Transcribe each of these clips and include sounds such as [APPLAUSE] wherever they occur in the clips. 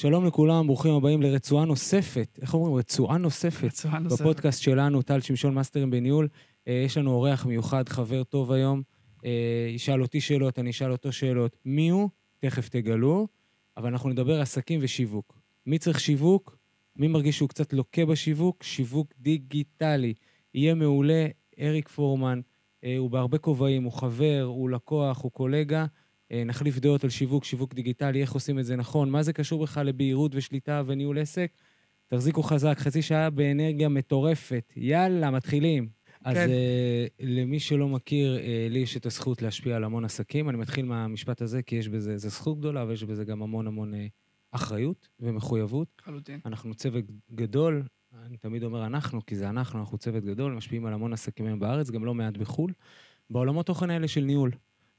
שלום לכולם, ברוכים הבאים לרצועה נוספת. איך אומרים? רצועה נוספת. רצועה נוספת. בפודקאסט שלנו, טל שמשון מאסטרים בניהול. אה, יש לנו אורח מיוחד, חבר טוב היום. אה, ישאל אותי שאלות, אני אשאל אותו שאלות. מי הוא? תכף תגלו. אבל אנחנו נדבר עסקים ושיווק. מי צריך שיווק? מי מרגיש שהוא קצת לוקה בשיווק? שיווק דיגיטלי. יהיה מעולה. אריק פורמן, אה, הוא בהרבה כובעים, הוא חבר, הוא לקוח, הוא קולגה. אה, נחליף דעות על שיווק, שיווק דיגיטלי, איך עושים את זה נכון, מה זה קשור בכלל לבהירות ושליטה וניהול עסק. תחזיקו חזק, חצי שעה באנרגיה מטורפת. יאללה, מתחילים. אז כן. uh, למי שלא מכיר, uh, לי יש את הזכות להשפיע על המון עסקים. אני מתחיל מהמשפט הזה, כי יש בזה, זו זכות גדולה, ויש בזה גם המון המון uh, אחריות ומחויבות. לחלוטין. אנחנו צוות גדול, אני תמיד אומר אנחנו, כי זה אנחנו, אנחנו צוות גדול, משפיעים על המון עסקים היום בארץ, גם לא מעט בחו"ל. בעולמות תוכן האלה של ניהול,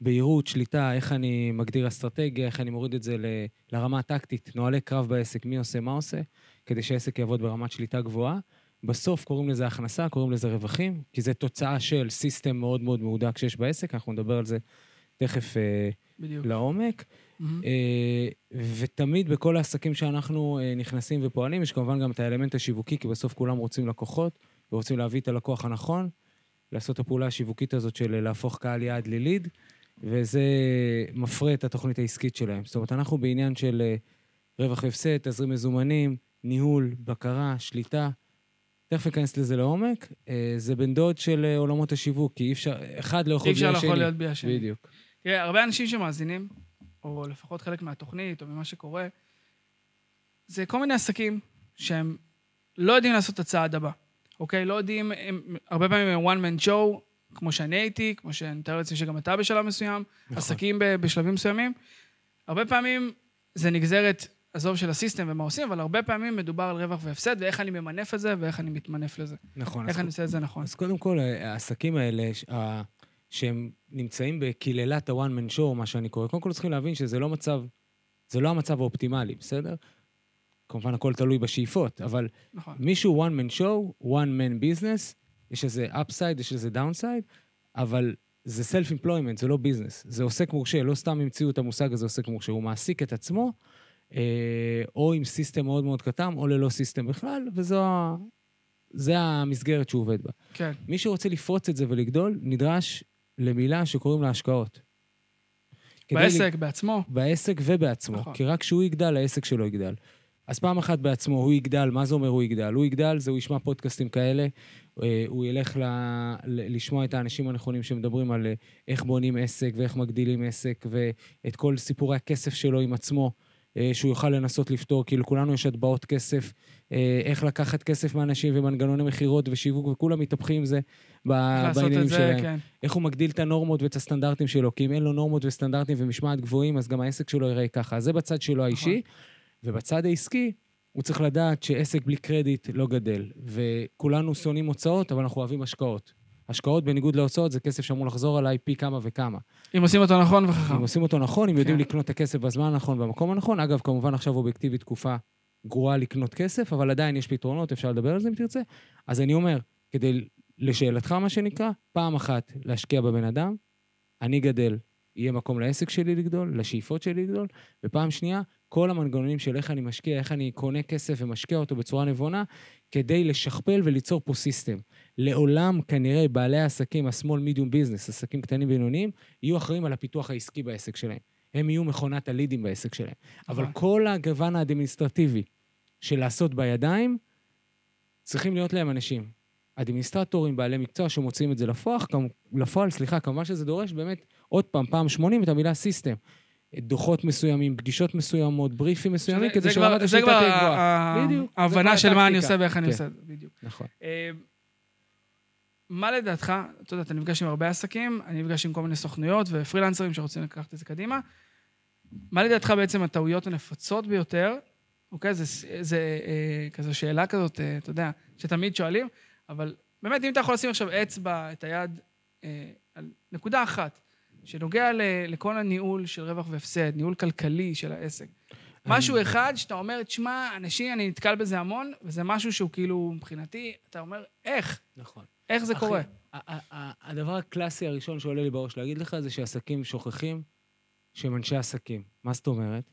בהירות, שליטה, איך אני מגדיר אסטרטגיה, איך אני מוריד את זה ל- לרמה הטקטית, נוהלי קרב בעסק, מי עושה, מה עושה, כדי שהעסק יעבוד ברמת שליטה גבוהה. בסוף קוראים לזה הכנסה, קוראים לזה רווחים, כי זה תוצאה של סיסטם מאוד מאוד מהודק שיש בעסק, אנחנו נדבר על זה תכף אה, בדיוק. לעומק. אה, ותמיד בכל העסקים שאנחנו אה, נכנסים ופועלים, יש כמובן גם את האלמנט השיווקי, כי בסוף כולם רוצים לקוחות, ורוצים להביא את הלקוח הנכון, לעשות את הפעולה השיווקית הזאת של להפוך קהל יעד לליד, וזה מפרה את התוכנית העסקית שלהם. זאת אומרת, אנחנו בעניין של אה, רווח והפסד, תזרים מזומנים, ניהול, בקרה, שליטה. תכף אכנס לזה לעומק. אה, זה בן דוד של אה, עולמות השיווק, כי אי אפשר, אחד לא יכול אי אפשר בלי לא השני. יכול להיות בלי השני. בדיוק. תראה, הרבה אנשים שמאזינים, או לפחות חלק מהתוכנית, או ממה שקורה, זה כל מיני עסקים שהם לא יודעים לעשות את הצעד הבא, אוקיי? לא יודעים, הם, הרבה פעמים הם one man show, כמו שאני הייתי, כמו שאני מתאר לעצמי שגם אתה בשלב מסוים, נכון. עסקים ב- בשלבים מסוימים. הרבה פעמים זה נגזרת, עזוב של הסיסטם ומה עושים, אבל הרבה פעמים מדובר על רווח והפסד, ואיך אני ממנף את זה, ואיך אני מתמנף לזה. נכון. איך אני עושה את זה נכון. אז קודם כל, העסקים האלה, שהם נמצאים בקללת ה-one man show, מה שאני קורא, קודם כל צריכים להבין שזה לא מצב, זה לא המצב האופטימלי, בסדר? כמובן, הכל תלוי בשאיפות, אבל נכון. מישהו one man show, one man business, יש איזה upside, יש איזה downside, אבל זה self-employment, זה לא ביזנס. זה עוסק מורשה, לא סתם המציאו את המושג הזה עוסק מורשה, הוא מעסיק את עצמו, אה, או עם system מאוד מאוד קטן, או ללא system בכלל, וזו ה... זה המסגרת שהוא עובד בה. כן. מי שרוצה לפרוץ את זה ולגדול, נדרש למילה שקוראים לה השקעות. בעסק, בעצמו. בעסק ובעצמו, נכון. כי רק כשהוא יגדל, העסק שלו יגדל. אז פעם אחת בעצמו, הוא יגדל, מה זה אומר הוא יגדל? הוא יגדל, זה הוא ישמע פודקאסטים כאלה, הוא ילך ל, ל, לשמוע את האנשים הנכונים שמדברים על אה, איך בונים עסק ואיך מגדילים עסק, ואת כל סיפורי הכסף שלו עם עצמו, אה, שהוא יוכל לנסות לפתור, כי לכולנו יש הטבעות כסף, אה, איך לקחת כסף מאנשים ומנגנוני מכירות ושיווק, וכולם מתהפכים עם זה בעניינים זה, שלהם. כן. איך הוא מגדיל את הנורמות ואת הסטנדרטים שלו, כי אם אין לו נורמות וסטנדרטים ומשמעת גבוהים, אז גם העסק שלו ייראה ככה. זה בצד שלו האישי, ובצד העסקי, הוא צריך לדעת שעסק בלי קרדיט לא גדל. וכולנו שונאים הוצאות, אבל אנחנו אוהבים השקעות. השקעות, בניגוד להוצאות, זה כסף שאמור לחזור עליי פי כמה וכמה. אם עושים אותו נכון וחכם. אם עושים אותו נכון, אם יודעים כן. לקנות את הכסף בזמן הנכון, במקום הנכון. אגב, כמובן עכשיו אובייקטיבית תקופה גרועה לקנות כסף, אבל עדיין יש פתרונות, אפשר לדבר על זה אם תרצה. אז אני אומר, כדי, לשאלתך, מה שנקרא, פעם אחת להשקיע בבן אדם, אני גדל, יהיה מקום לעסק שלי לגדול, לשאיפות שלי לגדול, ופעם שנייה, כל המנגנונים של איך אני משקיע, איך אני קונה כסף ומשקיע אותו בצורה נבונה, כדי לשכפל וליצור פה סיסטם. לעולם, כנראה, בעלי העסקים, ה-small medium business, עסקים קטנים ובינוניים, יהיו אחראים על הפיתוח העסקי בעסק שלהם. הם יהיו מכונת הלידים בעסק שלהם. אבל נכון. כל הגוון האדמיניסטרטיבי של לעשות בידיים, צריכים להיות להם אנשים. אדמיניסטרטורים, בעלי מקצוע שמוציאים את זה לפועל, לפועל, סליחה, כמובן שזה דורש באמת, עוד פעם, פעם 80 את המילה סיסטם. דוחות מסוימים, פגישות מסוימות, בריפים מסוימים, שזה- כדי שרמת זה השליטה כבר תהיה גבוהה. בדיוק, ההבנה של מה אני. עושה ואיך אני כן. עושה את זה, בדיוק. נכון. אה, מה לדעתך, אתה יודע, אתה נפגש עם הרבה עסקים, אני נפגש עם כל מיני סוכנויות ופרילנסרים שרוצים לקחת את זה קדימה. מה לדעתך בעצם הטעויות הנפוצות ביותר? אוקיי, זה, זה אה, כזו שאלה כזאת, אה, אתה יודע, שתמיד שואלים, אבל באמת, אם אתה יכול לשים עכשיו אצבע, את היד, אה, על נקודה אחת, שנוגע ל, לכל הניהול של רווח והפסד, ניהול כלכלי של העסק. משהו אחד שאתה אומר, תשמע, אנשים, אני נתקל בזה המון, וזה משהו שהוא כאילו, מבחינתי, אתה אומר, איך? נכון. איך זה אחי, קורה? הדבר הקלאסי הראשון שעולה לי בראש להגיד לך זה שעסקים שוכחים שהם אנשי עסקים. מה זאת אומרת?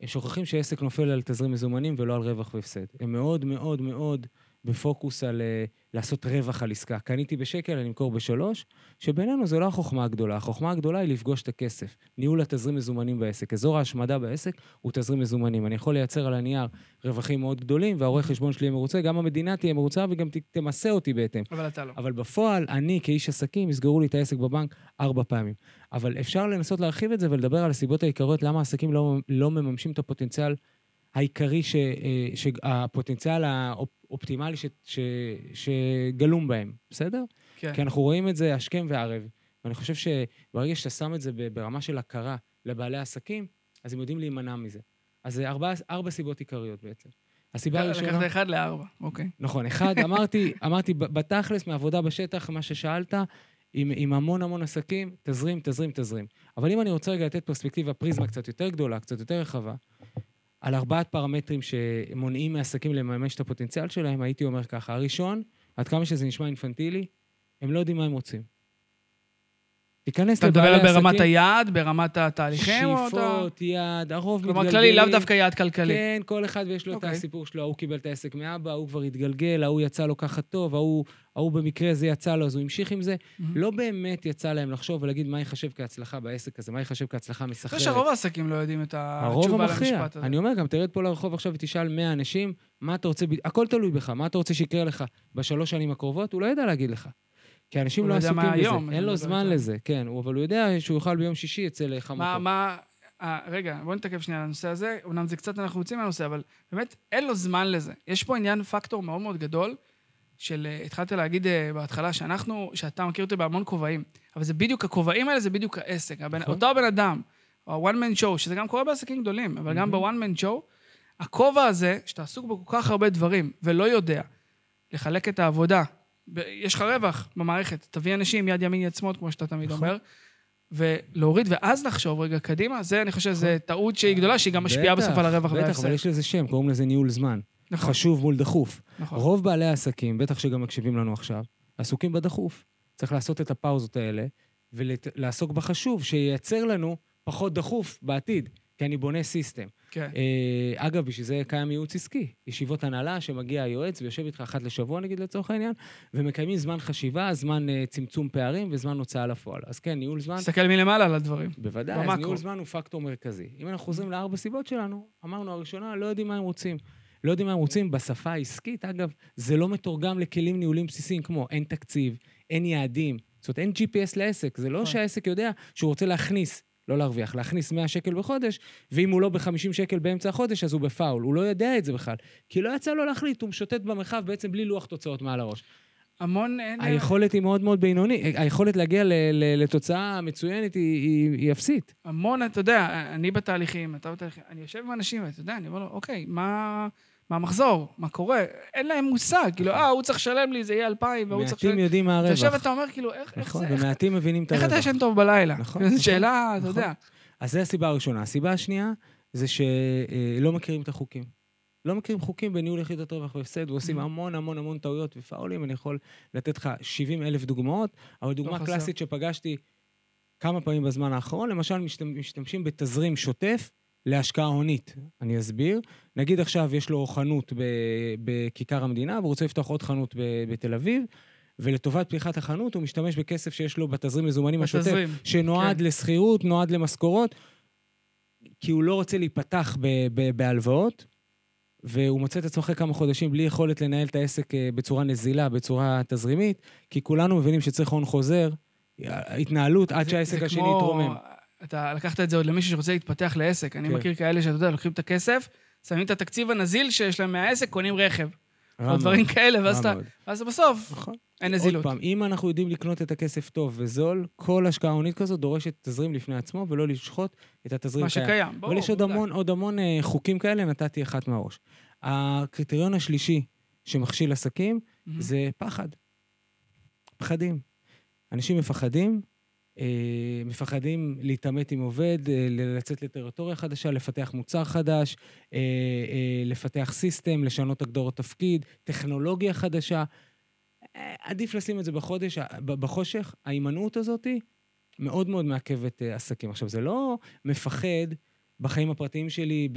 הם שוכחים שעסק נופל על תזרים מזומנים ולא על רווח והפסד. הם מאוד מאוד מאוד בפוקוס על uh, לעשות רווח על עסקה. קניתי בשקל, אני אמכור בשלוש, שבינינו זה לא החוכמה הגדולה. החוכמה הגדולה היא לפגוש את הכסף. ניהול התזרים מזומנים בעסק. אזור ההשמדה בעסק הוא תזרים מזומנים. אני יכול לייצר על הנייר רווחים מאוד גדולים, והעורך חשבון שלי יהיה מרוצה, גם המדינה תהיה מרוצה וגם תמסה אותי בהתאם. אבל אתה לא. אבל בפועל, אני כאיש עסקים, יסגרו לי את העסק בבנק ארבע פעמים. אבל אפשר לנסות להרחיב את זה ולדבר על הסיבות העיקריות למה העסקים לא, לא מממשים את הפוטנציאל העיקרי, ש, אה, הפוטנציאל האופטימלי ש, ש, שגלום בהם, בסדר? כן. כי אנחנו רואים את זה השכם והערב. ואני חושב שברגע שאתה שם את זה ברמה של הכרה לבעלי עסקים, אז הם יודעים להימנע מזה. אז זה ארבע, ארבע סיבות עיקריות בעצם. הסיבה הראשונה... לקחת אחד לארבע, אוקיי. נכון, אחד, [LAUGHS] אמרתי, אמרתי, בתכלס, מעבודה בשטח, מה ששאלת, עם, עם המון המון עסקים, תזרים, תזרים, תזרים. אבל אם אני רוצה רגע לתת פרספקטיבה, פריזמה קצת יותר גדולה, קצת יותר רחבה, על ארבעת פרמטרים שמונעים מעסקים לממש את הפוטנציאל שלהם, הייתי אומר ככה. הראשון, עד כמה שזה נשמע אינפנטילי, הם לא יודעים מה הם רוצים. תיכנס לבעלי עסקים... אתה מדבר ברמת היעד, ברמת התהליכים? שאיפות, יעד, הרוב מתגלגלים. כלומר, כללי, לאו דווקא יעד כלכלי. כן, כל אחד ויש לו okay. את אוקיי. הסיפור שלו. ההוא קיבל את העסק מאבא, ההוא כבר התגלגל, ההוא יצא לו ככה טוב, ההוא, ההוא במקרה זה יצא לו, אז הוא המשיך עם זה. Mm-hmm. לא באמת יצא להם לחשוב ולהגיד מה ייחשב כהצלחה בעסק הזה, מה ייחשב כהצלחה מסחררת. זה שרוב העסקים לא יודעים את התשובה למשפט הזה. אני אומר, גם תרד פה לרחוב עכשיו ותשאל 100 אנשים, מה אתה רוצה, הכל תלוי בך, מה אתה רוצה שיקרה לך בשלוש שנים הקרובות, הוא לא יודע להגיד לך. כי אנשים לא עסוקים בזה, היום, אין לו זמן לזה, כן, אבל הוא יודע שהוא יוכל ביום שישי אצל חמותו. מה, מה, אה, רגע, בוא נתעכב שנייה על הנושא הזה, אמנם זה קצת אנחנו יוצאים מהנושא, אבל באמת אין לו זמן לזה. יש פה עניין, פקטור מאוד מאוד גדול, של, אה, התחלת להגיד אה, בהתחלה שאנחנו, שאתה מכיר אותי בהמון כובעים, אבל זה בדיוק, הכובעים האלה זה בדיוק העסק. הבן, נכון. אותו הבן אדם, או ה-one man show, שזה גם קורה בעסקים גדולים, אבל גם ב-one man show, הכובע הזה, שאתה עסוק בכל כך הרבה דברים, ולא יודע לחלק את העבודה יש לך רווח במערכת, תביא אנשים יד ימין יד שמאל, כמו שאתה תמיד נכון. אומר, ולהוריד, ואז לחשוב רגע קדימה, זה, אני חושב שזו נכון. טעות שהיא גדולה, שהיא גם משפיעה בסוף על הרווח וההפסד. בטח, אבל יש לזה שם, קוראים לזה ניהול זמן. נכון. חשוב מול דחוף. נכון. רוב בעלי העסקים, בטח שגם מקשיבים לנו עכשיו, עסוקים בדחוף. צריך לעשות את הפאוזות האלה, ולעסוק בחשוב, שייצר לנו פחות דחוף בעתיד. כי אני בונה סיסטם. כן. אה, אגב, בשביל זה קיים ייעוץ עסקי. ישיבות הנהלה שמגיע היועץ ויושב איתך אחת לשבוע, נגיד לצורך העניין, ומקיימים זמן חשיבה, זמן אה, צמצום פערים וזמן הוצאה לפועל. אז כן, ניהול זמן... תסתכל מלמעלה על הדברים. בוודאי, במקרו. אז ניהול זמן הוא פקטור מרכזי. אם אנחנו חוזרים לארבע סיבות שלנו, אמרנו, הראשונה, לא יודעים מה הם רוצים. לא יודעים מה הם רוצים בשפה העסקית. אגב, זה לא מתורגם לכלים ניהולים בסיסיים כמו אין תקציב, אין יעדים. זאת אומרת, אין GPS לעסק. זה לא נכון. שהעסק יודע שהוא רוצה להכניס לא להרוויח, להכניס 100 שקל בחודש, ואם הוא לא ב-50 שקל באמצע החודש, אז הוא בפאול. הוא לא יודע את זה בכלל. כי לא יצא לו להחליט, הוא משוטט במרחב בעצם בלי לוח תוצאות מעל הראש. המון... היכולת היא מאוד מאוד בינונית. היכולת להגיע ל- ל- לתוצאה מצוינת היא, היא, היא אפסית. המון, אתה יודע, אני בתהליכים, אתה בתהליכים, אני יושב עם אנשים, ואתה יודע, אני אומר לו, אוקיי, מה... מה המחזור, מה קורה, אין להם מושג, כאילו, אה, הוא צריך לשלם לי, זה יהיה אלפיים, והוא צריך לשלם... מעטים יודעים מה הרווח. אתה יושב ואתה אומר, כאילו, איך נכון, זה... נכון, ומעטים מבינים את הרווח. איך אתה ישן טוב בלילה? נכון. זו שאלה, [LAUGHS] אתה יודע. אז זו הסיבה הראשונה. הסיבה השנייה זה שלא מכירים את החוקים. לא מכירים חוקים בניהול יחידות רווח והפסד, ועושים המון המון המון טעויות ופאולים. אני יכול לתת לך 70 אלף דוגמאות, אבל דוגמה קלאסית שפגשתי כמה פעמים בזמן האחרון, למשל, משתמשים בתזרים שוטף להשקעה הונית. אני אסביר. נגיד עכשיו יש לו חנות בכיכר המדינה, והוא רוצה לפתוח עוד חנות בתל אביב, ולטובת פתיחת החנות הוא משתמש בכסף שיש לו בתזרים מזומנים השוטף, שנועד כן. לשכירות, נועד למשכורות, כי הוא לא רוצה להיפתח בהלוואות, והוא מוצא את עצמו אחרי כמה חודשים בלי יכולת לנהל את העסק אה, בצורה נזילה, בצורה תזרימית, כי כולנו מבינים שצריך הון חוזר, התנהלות עד שהעסק השני יתרומם. אתה לקחת את זה עוד למישהו שרוצה להתפתח לעסק. אני כן. מכיר כאלה שאתה יודע, לוקחים את הכסף, שמים את התקציב הנזיל שיש להם מהעסק, קונים רכב. או דברים כאלה, ואז אתה... ואז בסוף, נכון. אין נזילות. עוד פעם, אם אנחנו יודעים לקנות את הכסף טוב וזול, כל השקעה הונית כזאת דורשת תזרים לפני עצמו, ולא לשחוט את התזרים. מה שקיים, ברור. אבל יש עוד המון, עוד המון אה, חוקים כאלה, נתתי אחת מהראש. הקריטריון השלישי שמכשיל עסקים זה פחד. פחדים. אנשים מפחדים, מפחדים להתעמת עם עובד, אה, לצאת לטריטוריה חדשה, לפתח מוצר חדש, אה, לפתח סיסטם, לשנות הגדרות תפקיד, טכנולוגיה חדשה. עדיף לשים את זה בחודש, בחושך. ההימנעות הזאת מאוד מאוד מעכבת עסקים. עכשיו, זה לא מפחד בחיים הפרטיים שלי,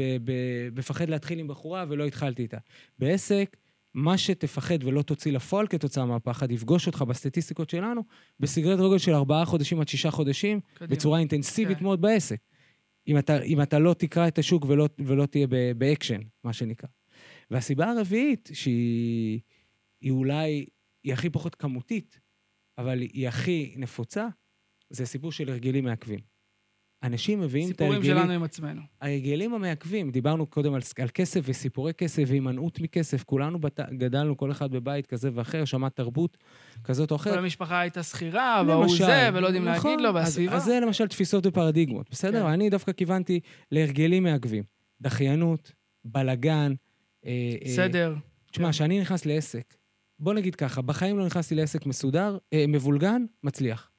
מפחד להתחיל עם בחורה ולא התחלתי איתה. בעסק, מה שתפחד ולא תוציא לפועל כתוצאה מהפחד, יפגוש אותך בסטטיסטיקות שלנו, בסגרת רגל של ארבעה חודשים עד שישה חודשים, קדימה. בצורה אינטנסיבית okay. כן. מאוד בעסק. אם אתה, אם אתה לא תקרא את השוק ולא, ולא תהיה באקשן, מה שנקרא. והסיבה הרביעית, שהיא היא אולי, היא הכי פחות כמותית, אבל היא הכי נפוצה, זה הסיפור של הרגלים מעכבים. אנשים מביאים את ההרגלים... סיפורים שלנו עם עצמנו. ההרגלים המעכבים, דיברנו קודם על, על כסף וסיפורי כסף והימנעות מכסף. כולנו בת... גדלנו, כל אחד בבית כזה ואחר, שמע תרבות כזאת או אחרת. כל המשפחה הייתה שכירה, והוא זה, ולא יודעים נכון, להגיד לו, והסביבה. אז, אז זה למשל תפיסות ופרדיגמות, בסדר? כן. אני דווקא כיוונתי להרגלים מעכבים. דחיינות, בלגן. אה, אה, סדר. תשמע, כן. כשאני נכנס לעסק, בוא נגיד ככה, בחיים לא נכנסתי לעסק מסודר, אה, מבולגן, מצליח.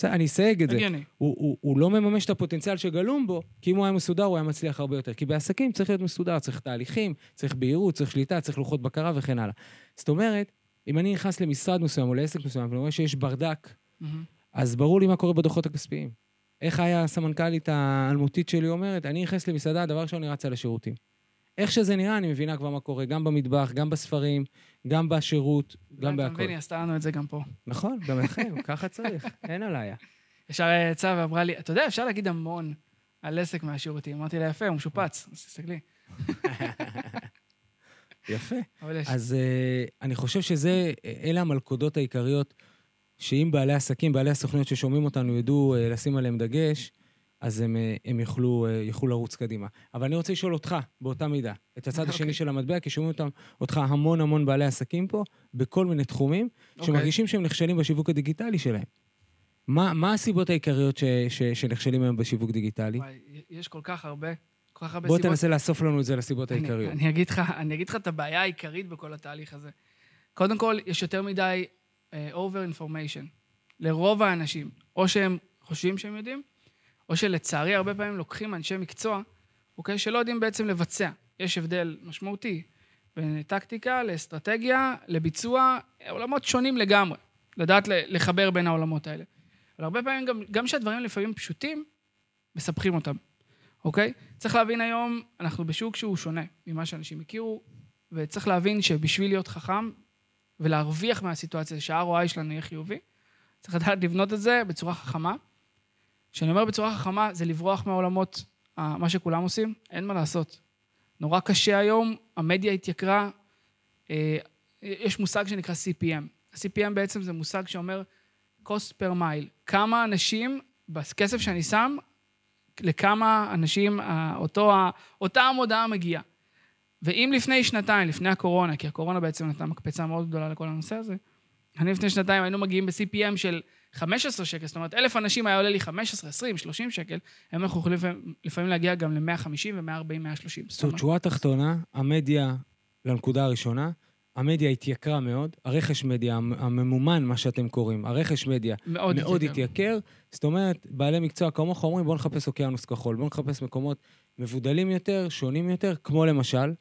בסדר, אני אסייג את זה. הגיוני. הוא, הוא, הוא לא מממש את הפוטנציאל שגלום בו, כי אם הוא היה מסודר, הוא היה מצליח הרבה יותר. כי בעסקים צריך להיות מסודר, צריך תהליכים, צריך בהירות, צריך שליטה, צריך לוחות בקרה וכן הלאה. זאת אומרת, אם אני נכנס למשרד מסוים או לעסק מסוים, ואני רואה שיש ברדק, mm-hmm. אז ברור לי מה קורה בדוחות הכספיים. איך היה הסמנכ"לית האלמותית שלי אומרת? אני נכנס למסעדה, דבר ראשון, אני רצה לשירותים. איך שזה נראה, אני מבינה כבר מה קורה, גם במטבח, גם בספרים, גם בשירות, גם בהכל. אתה מבין, היא עשתה לנו את זה גם פה. נכון, גם לכם, [LAUGHS] ככה צריך, אין עליה. ישר יצאה ואמרה לי, אתה יודע, אפשר להגיד המון על עסק מהשירותים. אמרתי לה, יפה, הוא משופץ, אז תסתכלי. [LAUGHS] יפה. אז uh, אני חושב שזה, אלה המלכודות העיקריות, שאם בעלי עסקים, בעלי הסוכניות ששומעים אותנו ידעו uh, לשים עליהם דגש, אז הם, אה, הם יוכלו, אה, יוכלו לרוץ קדימה. אבל אני רוצה לשאול אותך, באותה מידה, את הצד okay. השני אוקיי. של המטבע, כי שומעים אותם, אותך המון המון בעלי עסקים פה, בכל מיני תחומים, okay. אוקיי. שמרגישים שהם נכשלים בשיווק הדיגיטלי שלהם. מה, מה הסיבות העיקריות ש, ש, שנכשלים היום בשיווק דיגיטלי? וואי, יש כל כך הרבה, כל כך הרבה בוא סיבות. בוא תנסה לאסוף לנו את זה לסיבות אני, העיקריות. אני אגיד, לך, אני אגיד לך את הבעיה העיקרית בכל התהליך הזה. קודם כל, יש יותר מדי uh, over information. לרוב האנשים, או שהם חושבים שהם יודעים, או שלצערי הרבה פעמים לוקחים אנשי מקצוע, אוקיי, שלא יודעים בעצם לבצע. יש הבדל משמעותי בין טקטיקה לאסטרטגיה, לביצוע, עולמות שונים לגמרי. לדעת לחבר בין העולמות האלה. אבל הרבה פעמים, גם, גם שהדברים לפעמים פשוטים, מספחים אותם, אוקיי? צריך להבין היום, אנחנו בשוק שהוא שונה ממה שאנשים הכירו, וצריך להבין שבשביל להיות חכם ולהרוויח מהסיטואציה, שה-ROI שלנו יהיה חיובי, צריך לדעת לבנות את זה בצורה חכמה. כשאני אומר בצורה חכמה, זה לברוח מהעולמות, מה שכולם עושים, אין מה לעשות. נורא קשה היום, המדיה התייקרה, אה, יש מושג שנקרא CPM. ה-CPM בעצם זה מושג שאומר cost per mile. כמה אנשים, בכסף שאני שם, לכמה אנשים אותו, אותה המודעה מגיעה. ואם לפני שנתיים, לפני הקורונה, כי הקורונה בעצם נתנה מקפצה מאוד גדולה לכל הנושא הזה, אני לפני שנתיים היינו מגיעים ב-CPM של 15 שקל, זאת אומרת, אלף אנשים היה עולה לי 15, 20, 30 שקל, היום אנחנו יכולים לפעמים להגיע גם ל-150 ו-140, 130. זאת אומרת, שורה תחתונה, המדיה, לנקודה הראשונה, המדיה התייקרה מאוד, הרכש מדיה, הממומן, מה שאתם קוראים, הרכש מדיה מאוד, מאוד התייקר. זאת אומרת, בעלי מקצוע כמוך אומרים, בואו נחפש אוקיינוס כחול, בואו נחפש מקומות מבודלים יותר, שונים יותר, כמו למשל,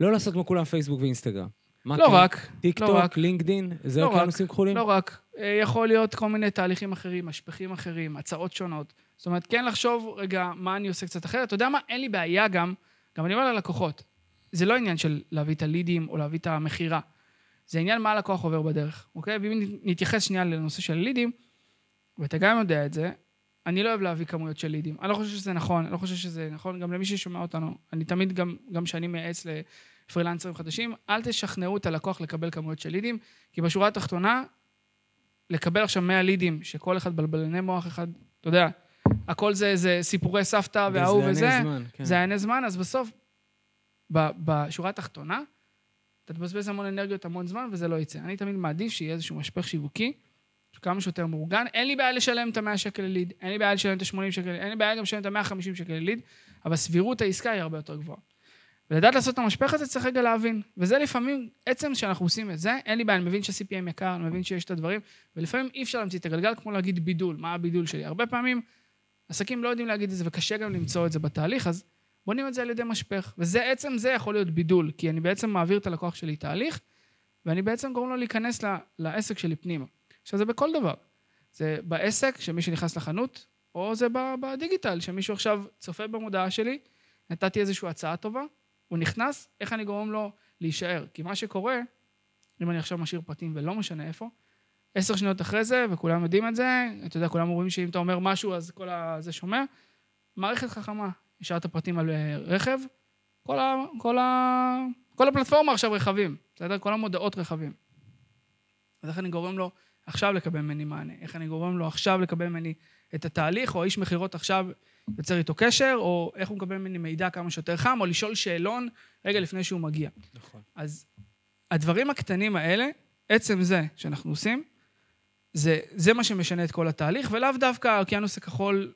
לא לעשות כמו כולם פייסבוק ואינסטגרם. לא כן? רק. טיק לא. לינקדין, זה לא אוקיינוסים כחולים? לא רק. אה, יכול להיות כל מיני תהליכים אחרים, משפכים אחרים, הצעות שונות. זאת אומרת, כן לחשוב, רגע, מה אני עושה קצת אחרת. אתה יודע מה? אין לי בעיה גם, גם אני אומר ללקוחות, זה לא עניין של להביא את הלידים או להביא את המכירה. זה עניין מה הלקוח עובר בדרך, אוקיי? ואם נתייחס שנייה לנושא של לידים, ואתה גם יודע את זה, אני לא אוהב להביא כמויות של לידים. אני לא חושב שזה נכון, אני לא חושב שזה נכון גם למי ששומע אותנו. אני תמיד, גם, גם כשאני מייעץ לפרילנסרים חדשים, אל תשכנעו את הלקוח לקבל כמויות של לידים, כי בשורה התחתונה, לקבל עכשיו 100 לידים, שכל אחד בלבלני מוח אחד, אתה יודע, הכל זה, זה סיפורי סבתא וההוא וזה, זמן, כן. זה יענה זמן, אז בסוף, בשורה התחתונה, אתה תבזבז המון אנרגיות, המון זמן, וזה לא יצא. אני תמיד מעדיף שיהיה איזשהו משפך שיווקי, כמה שיותר מאורגן. אין לי בעיה לשלם את ה-100 שקל לליד, אין לי בעיה לשלם את ה-80 שקל, אין לי בעיה גם לשלם את ה-150 שקל לליד, אבל סבירות העסקה היא הרבה יותר גבוהה. ולדעת לעשות את המשפך הזה צריך רגע להבין. וזה לפעמים, עצם שאנחנו עושים את זה, אין לי בעיה, אני מבין שה-CPM יקר, אני מבין שיש את הדברים, ולפעמים אי אפשר להמציא את הגלגל כמו להגיד בידול, מה הבידול שלי. הרבה פעמים עסקים לא יודעים להגיד את זה, וקשה גם למצוא את זה בתהליך, אז בונים את זה על ידי משפך. וזה, עצם זה יכול להיות בידול, כי אני בעצם מעביר את הלקוח שלי תהליך, ואני בעצם גורם לו להיכנס לעסק שלי פנימה. עכשיו, זה בכל דבר. זה בעסק, שמי שנכנס לחנות, או זה בדיגיטל, שמישהו עכשיו צופה במודעה שלי, נתתי איזושהי הצעה טובה, הוא נכנס, איך אני גורם לו להישאר? כי מה שקורה, אם אני עכשיו משאיר פרטים ולא משנה איפה, עשר שניות אחרי זה, וכולם יודעים את זה, אתה יודע, כולם רואים שאם אתה אומר משהו, אז כל זה שומע. מערכת חכמה, השארת פרטים על אה, רכב, כל, ה, כל, ה, כל הפלטפורמה עכשיו רכבים, בסדר? כל המודעות רכבים. אז איך אני גורם לו עכשיו לקבל ממני מענה? איך אני גורם לו עכשיו לקבל ממני את התהליך, או האיש מכירות עכשיו יוצר איתו קשר, או איך הוא מקבל ממני מידע כמה שיותר חם, או לשאול שאלון רגע לפני שהוא מגיע. נכון. אז הדברים הקטנים האלה, עצם זה שאנחנו עושים, זה, זה מה שמשנה את כל התהליך, ולאו דווקא האוקיינוס הכחול,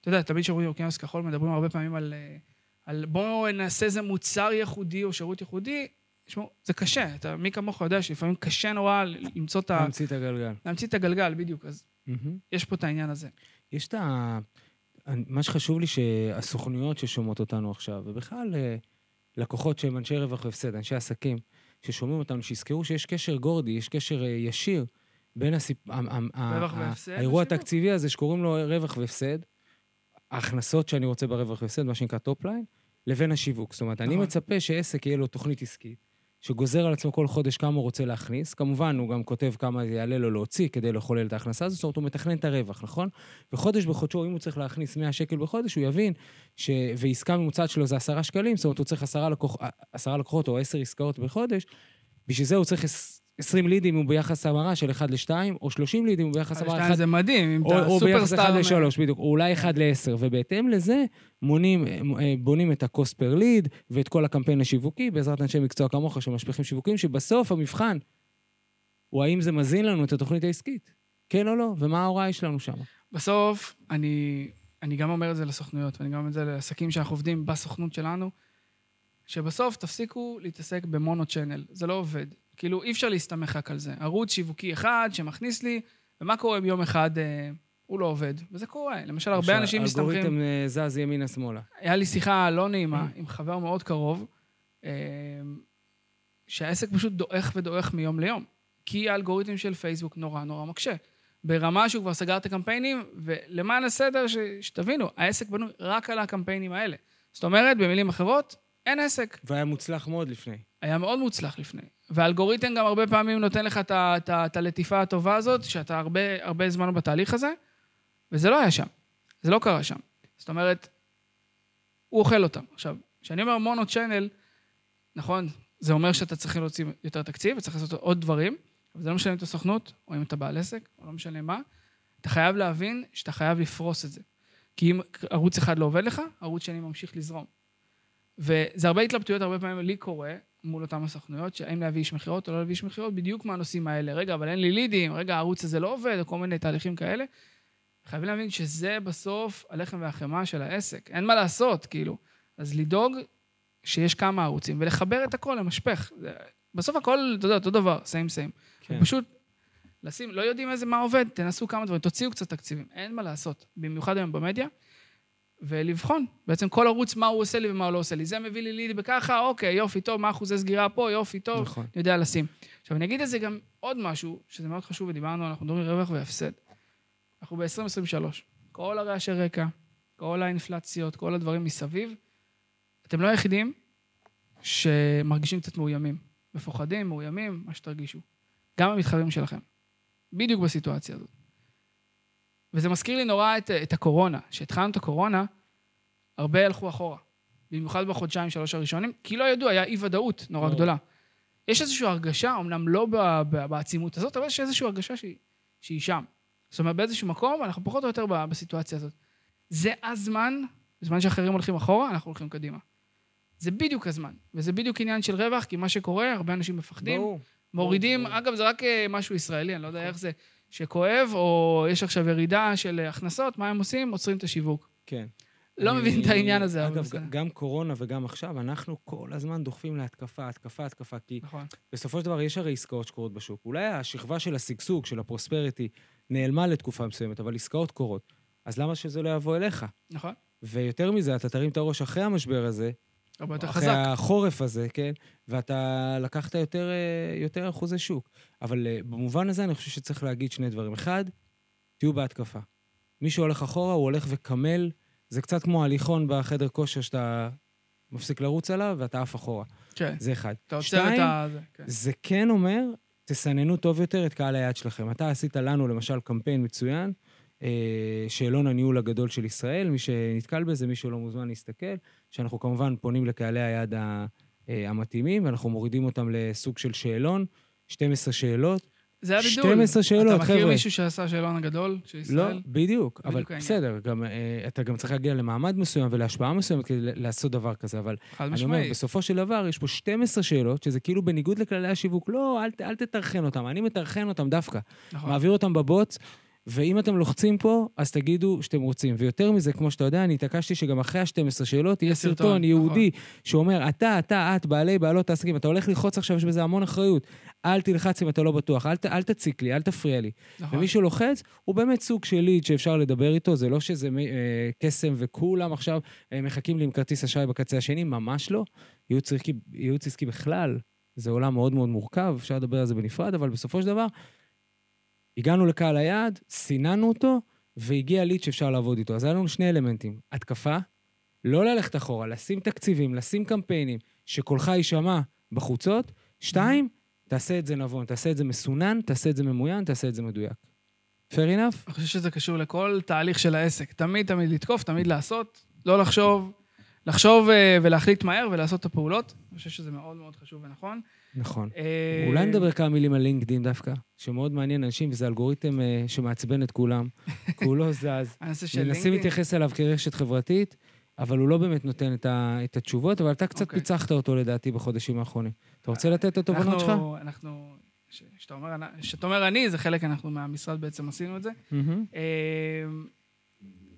אתה יודע, תמיד כשאומרים אוקיינוס כחול, מדברים הרבה פעמים על, אה, על בואו נעשה איזה מוצר ייחודי או שירות ייחודי. תשמעו, זה קשה, אתה, מי כמוך יודע שלפעמים קשה נורא למצוא את ה... להמציא את הגלגל. להמציא את הגלגל, בדיוק. אז מהמם. יש פה את העניין הזה. יש את ה... מה שחשוב לי שהסוכנויות ששומעות אותנו עכשיו, ובכלל אה, לקוחות שהם אנשי רווח והפסד, אנשי עסקים, ששומעים אותנו, שיזכרו שיש קשר גורדי, יש קשר אה, ישיר בין הסיפ... האירוע. התקציבי הזה שקוראים לו רווח והפסד, ההכנסות שאני רוצה ברווח והפסד, מה שנקרא top line, לבין השיווק. זאת אומרת, אני נכון. מצפה שעסק יהיה לו תוכנית עסקית, שגוזר על עצמו כל חודש כמה הוא רוצה להכניס. כמובן, הוא גם כותב כמה זה יעלה לו להוציא כדי לחולל את ההכנסה הזאת, זאת אומרת, הוא מתכנן את הרווח, נכון? וחודש בחודשו, אם הוא צריך להכניס 100 שקל בחודש, הוא יבין ש... ועסקה ממוצעת שלו זה 10 שקלים, זאת אומרת, הוא צריך 10 לקוח... לקוחות או 10 עסקאות בחודש, בשביל זה הוא צריך 20 לידים הוא ביחס המרה של 1 ל-2, או 30 לידים הוא ביחס המרה שתיים 1 זה מדהים, אם אתה או ביחס סופרסטאר... 1 ל-3, בדיוק, או אולי 1 ל-10, ובהתאם לזה מונים, אה, בונים את ה-cost per lead ואת כל הקמפיין השיווקי בעזרת אנשי מקצוע כמוך שמשפיכים שיווקים, שבסוף המבחן הוא האם זה מזין לנו את התוכנית העסקית, כן או לא, ומה ההוראה שלנו שם. בסוף, אני, אני גם אומר את זה לסוכנויות, ואני גם אומר את זה לעסקים שאנחנו עובדים בסוכנות שלנו, שבסוף תפסיקו להתעסק במונו צ'אנל, זה לא עובד. כאילו, אי אפשר להסתמך רק על זה. ערוץ שיווקי אחד שמכניס לי, ומה קורה אם יום אחד אה, הוא לא עובד? וזה קורה. למשל, הרבה אנשים מסתמכים... האלגוריתם אה, זז ימינה-שמאלה. היה לי שיחה לא נעימה עם חבר מאוד קרוב, אה, שהעסק פשוט דועך ודועך מיום ליום. כי האלגוריתם של פייסבוק נורא נורא מקשה. ברמה שהוא כבר סגר את הקמפיינים, ולמען הסדר, ש, שתבינו, העסק בנוי רק על הקמפיינים האלה. זאת אומרת, במילים אחרות, אין עסק. והיה מוצלח מאוד לפני. היה מאוד מוצלח לפני. והאלגוריתם גם הרבה פעמים נותן לך את הלטיפה הטובה הזאת, שאתה הרבה, הרבה זמן בתהליך הזה, וזה לא היה שם. זה לא קרה שם. זאת אומרת, הוא אוכל אותם. עכשיו, כשאני אומר מונו צ'אנל, נכון, זה אומר שאתה צריך להוציא יותר תקציב וצריך לעשות עוד דברים, אבל זה לא משנה אם אתה סוכנות, או אם אתה בעל עסק, או לא משנה מה. אתה חייב להבין שאתה חייב לפרוס את זה. כי אם ערוץ אחד לא עובד לך, ערוץ שני ממשיך לזרום. וזה הרבה התלבטויות, הרבה פעמים לי קורה, מול אותם הסוכנויות, שהאם להביא איש מכירות או לא להביא איש מכירות, בדיוק מהנושאים האלה. רגע, אבל אין לי לידים, רגע, הערוץ הזה לא עובד, או כל מיני תהליכים כאלה. חייבים להבין שזה בסוף הלחם והחמאה של העסק. אין מה לעשות, כאילו. אז לדאוג שיש כמה ערוצים, ולחבר את הכל למשפך. זה- בסוף הכל, אתה יודע, אותו דבר, סיים סיים. כן. פשוט לשים, לא יודעים איזה מה עובד, תנסו כמה דברים, תוציאו קצת תקציבים, אין מה לעשות. במיוחד היום במדיה, ולבחון בעצם כל ערוץ מה הוא עושה לי ומה הוא לא עושה לי. זה מביא לי ליד בככה, אוקיי, יופי, טוב, מה אחוזי סגירה פה, יופי, טוב, נכון. אני יודע לשים. עכשיו, אני אגיד את זה גם עוד משהו, שזה מאוד חשוב, ודיברנו, אנחנו מדברים רווח והפסד. אנחנו ב-2023. כל הרעשי רקע, כל האינפלציות, כל הדברים מסביב, אתם לא היחידים שמרגישים קצת מאוימים. מפוחדים, מאוימים, מה שתרגישו. גם המתחרים שלכם. בדיוק בסיטואציה הזאת. וזה מזכיר לי נורא את, את הקורונה. כשהתחלנו את הקורונה, הרבה הלכו אחורה. במיוחד בחודשיים, שלוש הראשונים, כי לא ידעו, היה אי-ודאות נורא ברור. גדולה. יש איזושהי הרגשה, אמנם לא בעצימות הזאת, אבל יש איזושהי הרגשה שהיא, שהיא שם. זאת אומרת, באיזשהו מקום, אנחנו פחות או יותר בסיטואציה הזאת. זה הזמן, בזמן שאחרים הולכים אחורה, אנחנו הולכים קדימה. זה בדיוק הזמן, וזה בדיוק עניין של רווח, כי מה שקורה, הרבה אנשים מפחדים, ברור. מורידים, ברור. אגב, זה רק אה, משהו ישראלי, אני לא יודע איך זה, שכואב, או יש עכשיו ירידה של הכנסות, מה הם עושים? עוצרים את השיווק. כן. לא מבין את העניין הזה, אגב. גם קורונה וגם עכשיו, אנחנו כל הזמן דוחפים להתקפה, התקפה, התקפה, כי נכון. בסופו של דבר יש הרי עסקאות שקורות בשוק. אולי השכבה של השגשוג, של הפרוספריטי, נעלמה לתקופה מסוימת, אבל עסקאות קורות. אז למה שזה לא יבוא אליך? נכון. ויותר מזה, אתה תרים את הראש אחרי המשבר הזה, יותר אחרי חזק. החורף הזה, כן? ואתה לקחת יותר, אה, יותר אחוזי שוק. אבל אה, במובן הזה אני חושב שצריך להגיד שני דברים. אחד, תהיו בהתקפה. מי שהולך אחורה, הוא הולך וקמל. זה קצת כמו הליכון בחדר כושר שאתה מפסיק לרוץ עליו ואתה עף אחורה. כן. זה אחד. אתה עוצר את ה... כן. זה כן אומר, תסננו טוב יותר את קהל היעד שלכם. אתה עשית לנו, למשל, קמפיין מצוין, שאלון הניהול הגדול של ישראל. מי שנתקל בזה, מי שלא מוזמן להסתכל, שאנחנו כמובן פונים לקהלי היעד אה, המתאימים, ואנחנו מורידים אותם לסוג של שאלון, 12 שאלות. זה הבידול. 12 שאלות, אתה מכיר חבר'ה. מישהו שעשה שאלון הגדול של לא, ישראל? בדיוק, אבל בדיוק העניין. בסדר, גם, אה, אתה גם צריך להגיע למעמד מסוים ולהשפעה מסוימת כדי לעשות דבר כזה, אבל חד אני אומר, משמעית. בסופו של דבר, יש פה 12 שאלות, שזה כאילו בניגוד לכללי השיווק. לא, אל, אל תטרחן אותם, אני מטרחן אותם דווקא. נכון. מעביר אותם בבוץ, ואם אתם לוחצים פה, אז תגידו שאתם רוצים. ויותר מזה, כמו שאתה יודע, אני התעקשתי שגם אחרי ה-12 שאלות יהיה סרטון, סרטון ייעודי שאומר, אתה, אתה, את, בעלי, בעלות העסקים, אתה הולך ללחוץ עכשיו, יש בזה המון אחריות. אל תלחץ אם אתה לא בטוח, אל, ת- אל תציק לי, אל תפריע לי. נכון. ומי שלוחץ, הוא באמת סוג של ליד שאפשר לדבר איתו, זה לא שזה אה, קסם וכולם עכשיו אה, מחכים לי עם כרטיס אשראי בקצה השני, ממש לא. ייעוץ עסקי בכלל, זה עולם מאוד מאוד מורכב, אפשר לדבר על זה בנפרד, אבל בסופו של דבר, הגענו לקהל היעד, סיננו אותו, והגיע ליד שאפשר לעבוד איתו. אז היה לנו שני אלמנטים, התקפה, לא ללכת אחורה, לשים תקציבים, לשים קמפיינים, שקולך יישמע בחוצות. שתיים, תעשה את זה נבון, תעשה את זה מסונן, תעשה את זה ממוין, תעשה את זה מדויק. fair enough? אני חושב שזה קשור לכל תהליך של העסק. תמיד תמיד לתקוף, תמיד לעשות, לא לחשוב, לחשוב אה, ולהחליט מהר ולעשות את הפעולות. אני חושב שזה מאוד מאוד חשוב ונכון. נכון. אה, אולי נדבר כמה מילים על לינקדאין דווקא, שמאוד מעניין אנשים, וזה אלגוריתם אה, שמעצבן את כולם. [LAUGHS] כולו זז. הנושא של מנסים לינקדאין. להתייחס אליו כרשת חברתית, אבל הוא לא באמת נותן את, ה, את התשובות, אבל אתה קצת אוקיי. פיצחת אותו לדעתי בחודשים האחרונים. אתה רוצה לתת את התובנות שלך? אנחנו- אנחנו... ש- שאתה אומר, אומר אני, זה חלק, אנחנו מהמשרד בעצם עשינו את זה. מהמם.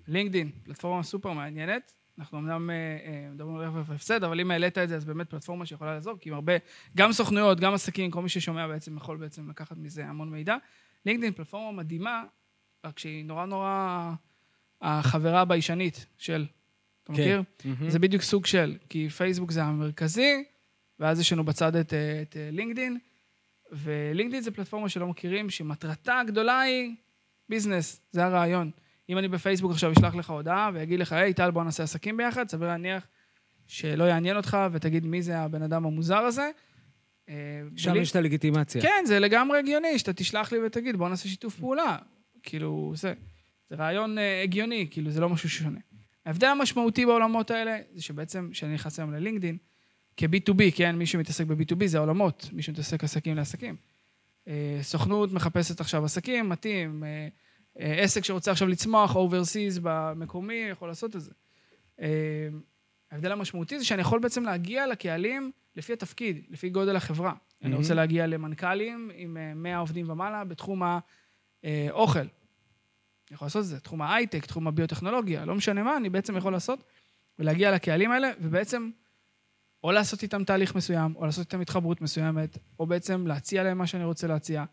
לינקדין, פלטפורמה סופר מעניינת. אנחנו אמנם אה, אה, מדברים על רווח והפסד, אבל אם העלית את זה, אז באמת פלטפורמה שיכולה לעזור, כי עם הרבה, גם סוכנויות, גם עסקים, כל מי ששומע בעצם יכול בעצם לקחת מזה המון מידע. לינקדין פלטפורמה מדהימה, רק שהיא נורא נורא החברה הביישנית של, אתה כן. מכיר? מהמם. זה בדיוק סוג של, כי פייסבוק זה המרכזי, ואז יש לנו בצד את, אה, את לינקדין, ולינקדין זה פלטפורמה שלא מכירים, שמטרתה הגדולה היא ביזנס, זה הרעיון. אם אני בפייסבוק עכשיו אשלח לך הודעה ויגיד לך, היי, טל, בוא נעשה עסקים ביחד, סביר להניח שלא יעניין אותך ותגיד מי זה הבן אדם המוזר הזה. אה, שם בלי- יש את הלגיטימציה. כן, זה לגמרי הגיוני, שאתה תשלח לי ותגיד, בוא נעשה שיתוף פעולה. כאילו, זה, זה רעיון אה, הגיוני, כאילו, זה לא משהו שונה. ההבדל המשמעותי בעולמות האלה, זה שבעצם, כשאני נכנס היום ללינקדין, כ-B2B, כן, מי שמתעסק ב-B2B זה העולמות, מי שמתעסק עסקים לעסקים. אה, סוכנות מחפשת עכשיו עסקים, מתאים, עסק שרוצה עכשיו לצמוח, overseas במקומי, יכול לעשות את זה. אה, ההבדל המשמעותי זה שאני יכול בעצם להגיע לקהלים לפי התפקיד, לפי גודל החברה. אני Mhm. רוצה להגיע למנכ"לים עם אה, 100 עובדים ומעלה בתחום האוכל. אני יכול לעשות את זה, תחום ההייטק, תחום הביוטכנולוגיה, לא משנה מה, אני בעצם יכול לעשות, ולהגיע לקהלים האלה, ובעצם או לעשות איתם תהליך מסוים, או לעשות איתם התחברות מסוימת, או בעצם להציע להם מה שאני רוצה להציע.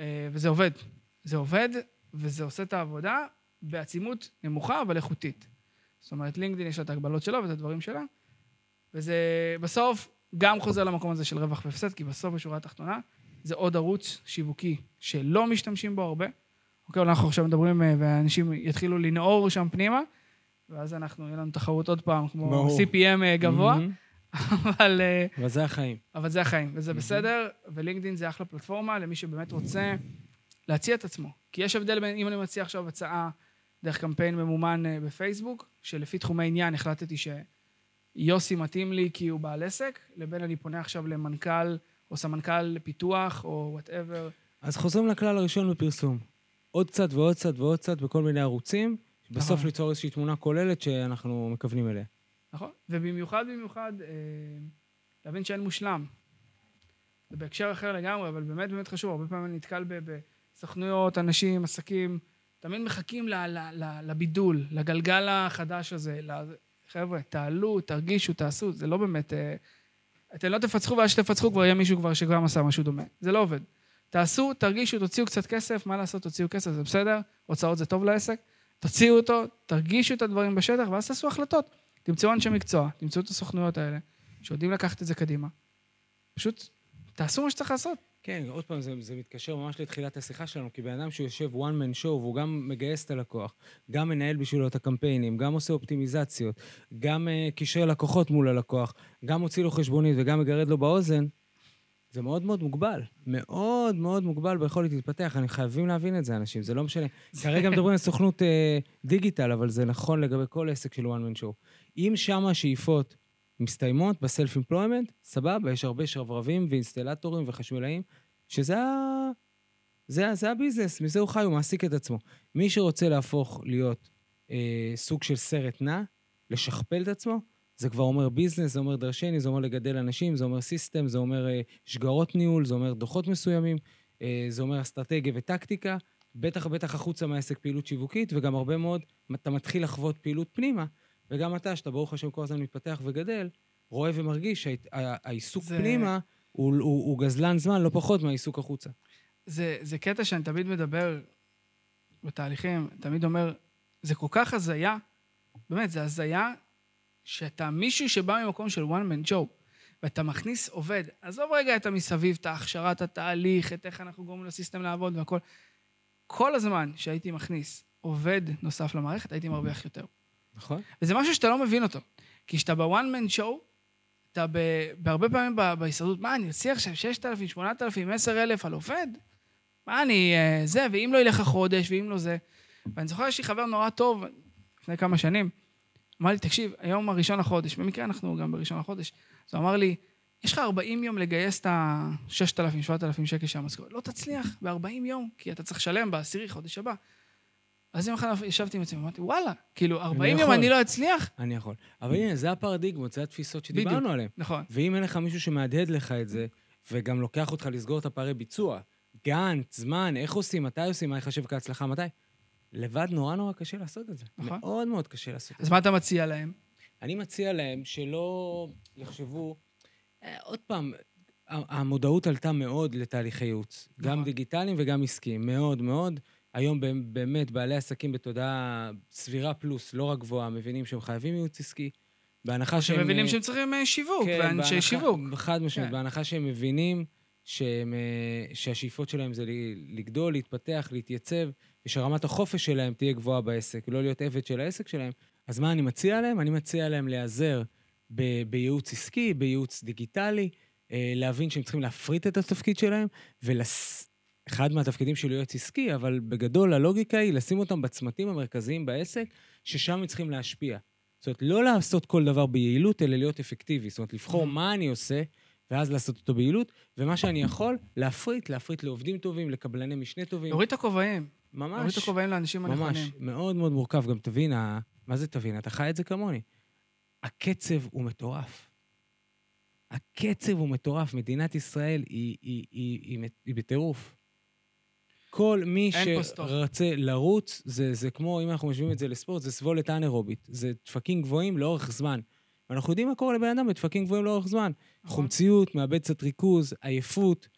אה, וזה עובד. זה עובד, וזה עושה את העבודה בעצימות נמוכה, אבל איכותית. זאת אומרת, לינקדאין יש לה את ההגבלות שלה ואת הדברים שלה, וזה בסוף גם חוזר למקום הזה של רווח והפסד, כי בסוף, בשורה התחתונה, זה עוד ערוץ שיווקי שלא משתמשים בו הרבה. אוקיי, אנחנו עכשיו מדברים, אה, ואנשים יתחילו לנעור שם פנימה, ואז אנחנו, יהיה לנו תחרות עוד פעם, כמו ברור. CPM אה, גבוה, מהמם. [LAUGHS] אבל... אה, אבל זה החיים. אבל זה החיים, וזה בסדר, ולינקדאין זה אחלה פלטפורמה למי שבאמת רוצה להציע את עצמו. כי יש הבדל בין אם אני מציע עכשיו הצעה דרך קמפיין ממומן אה, בפייסבוק, שלפי תחומי עניין החלטתי שיוסי מתאים לי כי הוא בעל עסק, לבין אני פונה עכשיו למנכ"ל או סמנכ"ל פיתוח או וואטאבר. אז חוזרים לכלל הראשון בפרסום. עוד קצת ועוד קצת ועוד קצת בכל מיני ערוצים, בסוף נכון. ליצור איזושהי תמונה כוללת שאנחנו מכוונים אליה. נכון? ובמיוחד, במיוחד, אה, להבין שאין מושלם. זה בהקשר אחר לגמרי, אבל באמת באמת חשוב. הרבה פעמים אני נתקל ב- בסוכנויות, אנשים, עסקים, תמיד מחכים ל- ל- ל- לבידול, לגלגל החדש הזה. חבר'ה, תעלו, תרגישו, תעשו, זה לא באמת... אה, אתם לא תפצחו, ואז שתפצחו כבר יהיה מישהו כבר שגם עשה משהו דומה. זה לא עובד. תעשו, תרגישו, תוציאו קצת כסף, מה לעשות, תוציאו כסף, זה בסדר, הוצאות זה טוב לעסק, תוציאו אותו, תרגישו את הדברים בשטח, ואז תעשו החלטות. תמצאו אנשי מקצוע, תמצאו את הסוכנויות האלה, שיודעים לקחת את זה קדימה. פשוט תעשו מה שצריך לעשות. כן, עוד פעם, זה, זה מתקשר ממש לתחילת השיחה שלנו, כי בן אדם שהוא יושב one man show, והוא גם מגייס את הלקוח, גם מנהל בשבילו את הקמפיינים, גם עושה אופטימיזציות, גם uh, קישר לקוחות מול הלקוח, גם מוציא לו חשבונית וגם מגרד לו באוזן, זה מאוד מאוד מוגבל. מאוד מאוד מוגבל ביכולת להתפתח. אני חייבים להבין את זה, אנשים, זה לא משנה. כרגע [LAUGHS] מדברים על סוכנות uh, דיגיטל, אבל זה נכון לגבי כל עסק של one man show. אם שם השאיפות מסתיימות בסלף אמפלוימנט, סבבה, יש הרבה שרברבים ואינסטלטורים וחשמלאים, שזה ה... זה, זה הביזנס, מזה הוא חי, הוא מעסיק את עצמו. מי שרוצה להפוך להיות אה, סוג של סרט נע, לשכפל את עצמו, זה כבר אומר ביזנס, זה אומר דרשני, זה אומר לגדל אנשים, זה אומר system, זה אומר אה, שגרות ניהול, זה אומר דוחות מסוימים, אה, זה אומר אסטרטגיה וטקטיקה, בטח ובטח החוצה מהעסק פעילות שיווקית, וגם הרבה מאוד, אתה מתחיל לחוות פעילות פנימה, וגם אתה, שאתה ברוך השם כל הזמן מתפתח וגדל, רואה ומרגיש שהעיסוק זה... פנימה הוא, הוא, הוא גזלן זמן לא פחות מהעיסוק החוצה. זה, זה קטע שאני תמיד מדבר בתהליכים, תמיד אומר, זה כל כך הזיה, באמת, זה הזיה שאתה מישהו שבא ממקום של one man show, ואתה מכניס עובד, עזוב רגע את המסביב, את ההכשרה, את התהליך, את איך אנחנו גורמים לסיסטם לעבוד והכל. כל הזמן שהייתי מכניס עובד נוסף למערכת, הייתי מרוויח יותר. נכון. וזה משהו שאתה לא מבין אותו. כי כשאתה בוואן מן שואו, אתה בהרבה פעמים בהסתדרות, מה, אני אוציא עכשיו 6,000, 8,000, 10,000 על עובד? מה אני, אה, זה, ואם לא ילך החודש, ואם לא זה. ואני זוכר, יש לי חבר נורא טוב, לפני כמה שנים, אמר לי, תקשיב, היום הראשון לחודש, במקרה אנחנו גם בראשון לחודש, אז הוא אמר לי, יש לך 40 יום לגייס את ה-6,000, 7,000 שקל של המשכורת. לא תצליח ב-40 יום, כי אתה צריך לשלם בעשירי חודש הבא. אז יום אחד ישבתי עם עצמי, אמרתי, וואלה, כאילו, 40 יום אני לא אצליח? אני יכול. אבל הנה, זה הפרדיגמות, זה התפיסות שדיברנו עליהן. נכון. ואם אין לך מישהו שמהדהד לך את זה, וגם לוקח אותך לסגור את הפערי ביצוע, גאנט, זמן, איך עושים, מתי עושים, מה יחשב כהצלחה, מתי? לבד נורא נורא קשה לעשות את זה. נכון. מאוד מאוד קשה לעשות את זה. אז מה אתה מציע להם? אני מציע להם שלא יחשבו... אה, עוד פעם, המודעות עלתה מאוד לתהליכי ייעוץ. נכון. גם דיגיטליים וגם עסקיים. מאוד מאוד. היום באמת בעלי עסקים בתודעה סבירה פלוס, לא רק גבוהה, מבינים שהם חייבים ייעוץ עסקי. בהנחה שהם... מבינים אה, שהם צריכים אה, שיווק, כן, ואנשי בהנחה, שיווק. חד משמעית, כן. בהנחה שהם מבינים שהם, אה, שהשאיפות שלהם זה לגדול, להתפתח, להתייצב, ושרמת החופש שלהם תהיה גבוהה בעסק, לא להיות עבד של העסק שלהם. אז מה אני מציע להם? אני מציע להם להיעזר ב- בייעוץ עסקי, בייעוץ דיגיטלי, להבין שהם צריכים להפריט את התפקיד שלהם, ולס... אחד מהתפקידים של יועץ עסקי, אבל בגדול הלוגיקה היא לשים אותם בצמתים המרכזיים בעסק, ששם הם צריכים להשפיע. זאת אומרת, לא לעשות כל דבר ביעילות, אלא להיות אפקטיבי. זאת אומרת, לבחור מה אני עושה, ואז לעשות אותו ביעילות, ומה שאני יכול, להפריט, להפריט לעובדים טובים, לקבלני משנה טובים. להוריד את הכובעים. ממש. להוריד את הכובעים לאנשים הנכונים. ממש, מאוד מאוד מורכב. גם תבין, מה זה תבין? אתה חי את זה כמוני. הקצב הוא מטורף. הקצב הוא מטורף. מדינת ישראל היא, היא, היא, היא, היא בטירוף. כל מי שרוצה לרוץ, זה, זה כמו, אם אנחנו משווים את זה לספורט, זה סבולת אנאירובית. זה דפקים גבוהים לאורך זמן. ואנחנו יודעים מה קורה לבן אדם בדפקים גבוהים לאורך זמן. נכון. חומציות, מאבד קצת ריכוז, עייפות,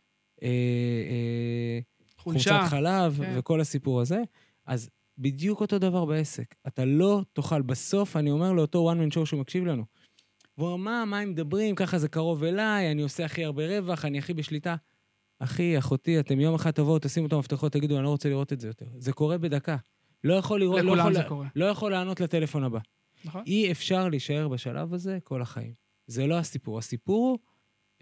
אה, אה, חולשת חלב כן. וכל הסיפור הזה. אז בדיוק אותו דבר בעסק. אתה לא תאכל. בסוף אני אומר לאותו one man show שמקשיב לנו. והוא אומר, מה, מה הם מדברים? ככה זה קרוב אליי, אני עושה הכי הרבה רווח, אני הכי בשליטה. אחי, אחותי, אתם יום אחד תבואו, תשימו את המפתחות, תגידו, אני לא רוצה לראות את זה יותר. זה קורה בדקה. לא יכול לראות, לא יכול. לא יכול לענות לטלפון הבא. נכון. אי אפשר להישאר בשלב הזה כל החיים. זה לא הסיפור. הסיפור הוא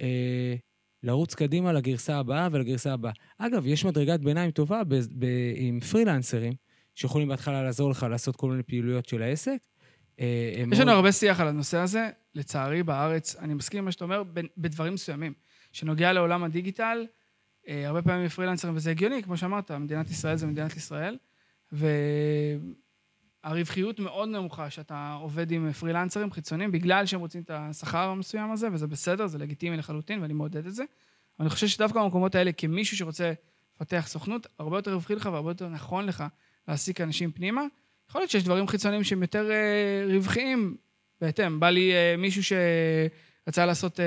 אה, לרוץ קדימה לגרסה הבאה ולגרסה הבאה. אגב, יש מדרגת ביניים טובה ב, ב, עם פרילנסרים, שיכולים בהתחלה לעזור לך לעשות כל מיני פעילויות של העסק. אה, יש מאוד... לנו הרבה שיח על הנושא הזה. לצערי, בארץ, אני מסכים עם מה שאתה אומר, בדברים מסוימים. שנוגע לעולם הדיגיטל, הרבה פעמים פרילנסרים, וזה הגיוני, כמו שאמרת, מדינת ישראל זה מדינת ישראל, והרווחיות מאוד נמוכה שאתה עובד עם פרילנסרים חיצוניים, בגלל שהם רוצים את השכר המסוים הזה, וזה בסדר, זה לגיטימי לחלוטין, ואני מעודד את זה. אבל אני חושב שדווקא במקומות האלה, כמישהו שרוצה לפתח סוכנות, הרבה יותר רווחי לך והרבה יותר נכון לך להעסיק אנשים פנימה. יכול להיות שיש דברים חיצוניים שהם יותר אה, רווחיים בהתאם. בא לי אה, מישהו שרצה לעשות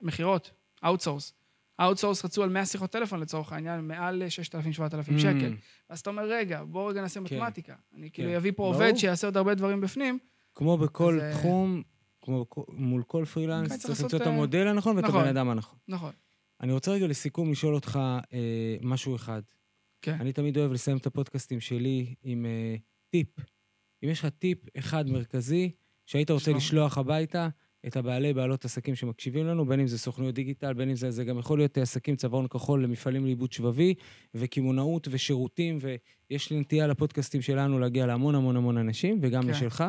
מכירות, outsource. ה outsource רצו על 100 שיחות טלפון לצורך העניין, מעל 6,000-7,000 mm. שקל. ואז אתה אומר, רגע, בוא רגע נעשה כן. מתמטיקה. אני כאילו כן. אביא פה עובד שיעשה עוד הרבה דברים בפנים. כמו בכל אה, תחום, כמו מול כל פרילנס, כן, צריך למצוא את המודל הנכון ואת הבן נכון. אדם הנכון. נכון. אני רוצה רגע לסיכום לשאול אותך אה, משהו אחד. כן. אני תמיד אוהב לסיים את הפודקאסטים שלי עם אה, טיפ. אם יש לך טיפ אחד מרכזי שהיית רוצה. לשלוח הביתה את הבעלי, בעלות עסקים שמקשיבים לנו, בין אם זה סוכנויות דיגיטל, בין אם זה, זה גם יכול להיות עסקים צווארון כחול למפעלים לעיבוד שבבי, וקמעונאות ושירותים, ויש לי נטייה לפודקאסטים שלנו להגיע להמון המון המון אנשים, וגם כן. לשלך.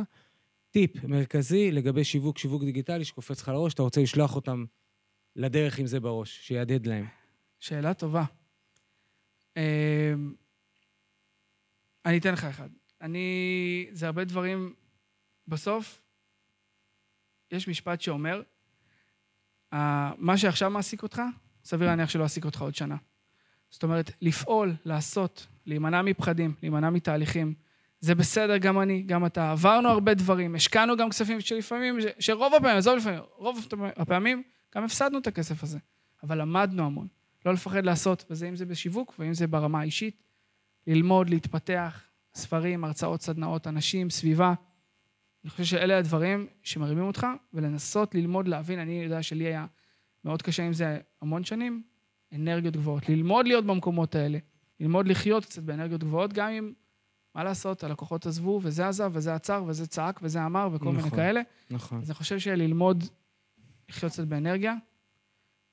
טיפ מרכזי לגבי שיווק, שיווק דיגיטלי שקופץ לך לראש, אתה רוצה לשלוח אותם לדרך עם זה בראש, שיהדהד להם. שאלה טובה. אה, אני אתן לך אחד. אני... זה הרבה דברים... בסוף, יש משפט שאומר, "ה- מה שעכשיו מעסיק אותך, סביר להניח שלא יעסיק אותך עוד שנה. זאת אומרת, לפעול, לעשות, להימנע מפחדים, להימנע מתהליכים. זה בסדר, גם אני, גם אתה. עברנו הרבה דברים, השקענו גם כספים שלפעמים, שרוב הפעמים, עזוב לפעמים, רוב הפעמים גם הפסדנו את הכסף הזה, אבל למדנו המון. לא לפחד לעשות, וזה אם זה בשיווק ואם זה ברמה האישית. ללמוד, להתפתח, ספרים, הרצאות, סדנאות, אנשים, סביבה. אני חושב שאלה הדברים שמרימים אותך, ולנסות ללמוד, להבין. אני יודע שלי היה מאוד קשה עם זה המון שנים, אנרגיות גבוהות. ללמוד להיות במקומות האלה, ללמוד לחיות קצת באנרגיות גבוהות, גם אם, מה לעשות, הלקוחות עזבו, וזה עזב, וזה עצר, וזה צעק, וזה אמר, וכל מיני נכון. כאלה. נכון. אז אני חושב שללמוד לחיות קצת באנרגיה,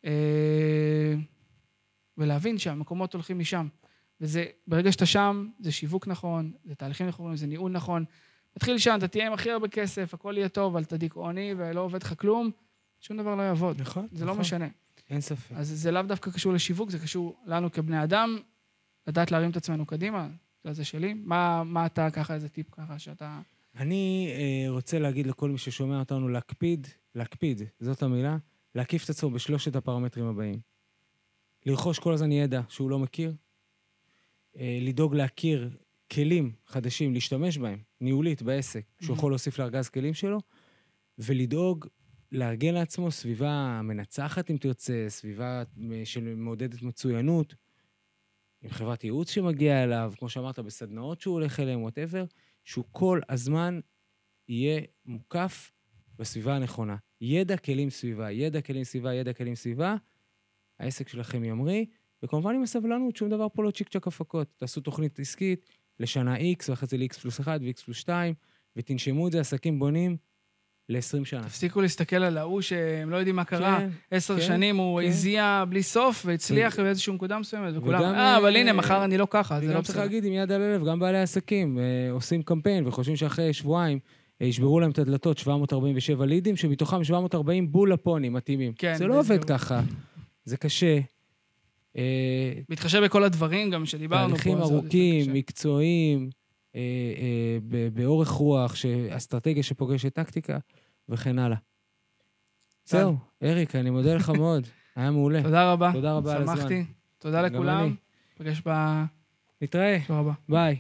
אה, ולהבין שהמקומות הולכים משם. וזה, ברגע שאתה שם, זה שיווק נכון, זה תהליכים נכונים, זה ניהול נכון. תתחיל שם, אתה תהיה עם הכי הרבה כסף, הכל יהיה טוב, אבל אתה דיכאוני ולא עובד לך כלום, שום דבר לא יעבוד. נכון. זה לא נכון. משנה. אין ספק. אז זה לאו דווקא קשור לשיווק, זה קשור לנו כבני אדם, לדעת להרים את עצמנו קדימה, זה שלי. מה, מה אתה, ככה, איזה טיפ ככה, שאתה... אני אה, רוצה להגיד לכל מי ששומע אותנו להקפיד, להקפיד, זאת המילה, להקיף את עצמו בשלושת הפרמטרים הבאים. לרכוש כל הזמן ידע שהוא לא מכיר, אה, לדאוג להכיר כלים חדשים, להשתמש בהם, ניהולית, בעסק, שהוא Mhm. יכול להוסיף לארגז כלים שלו, ולדאוג לארגן לעצמו סביבה מנצחת, אם תרצה, סביבה אה, שמעודדת מצוינות, עם חברת ייעוץ שמגיעה אליו, כמו שאמרת, בסדנאות שהוא הולך אליהן, whatever, שהוא כל הזמן יהיה מוקף בסביבה הנכונה. ידע, כלים, סביבה. ידע, כלים, סביבה, ידע, כלים, סביבה. העסק שלכם ימריא, וכמובן עם הסבלנות, שום דבר פה לא צ'יק צ'ק הפקות. תעשו תוכנית עסקית לשנה X, ואחרי זה ל-X פלוס 1 ו-X פלוס 2, ותנשמו את זה, עסקים בונים ל-20 שנה. תפסיקו להסתכל על ההוא שהם לא יודעים מה קרה. כן, עשר כן, שנים הוא כן. הזיע בלי סוף והצליח באיזושהי נקודה מסוימת, וכולם, וגם, אה, אבל אה, הנה, מחר אני לא ככה, זה לא וגם צריך בסדר. להגיד עם יד על הלב, גם בעלי עסקים אה, עושים קמפיין וחושבים שאחרי שבועיים אה, ישברו להם את הדלתות 747 לידים, שמתוכם 740 בול לפוני מתאימים. כן, זה לא עובד. ככה. זה קשה. אה, מתחשב בכל הדברים גם שדיברנו פה. תהליכים ארוכים. מקצועיים, אה, אה, ב- באורך רוח, אסטרטגיה שפוגשת טקטיקה, וכן הלאה. זהו, אריק, אני מודה לך [LAUGHS] מאוד, היה מעולה. תודה רבה. תודה רבה על הזמן. שמחתי. תודה לכולם. נפגש בשבוע נתראה, הבא. ביי.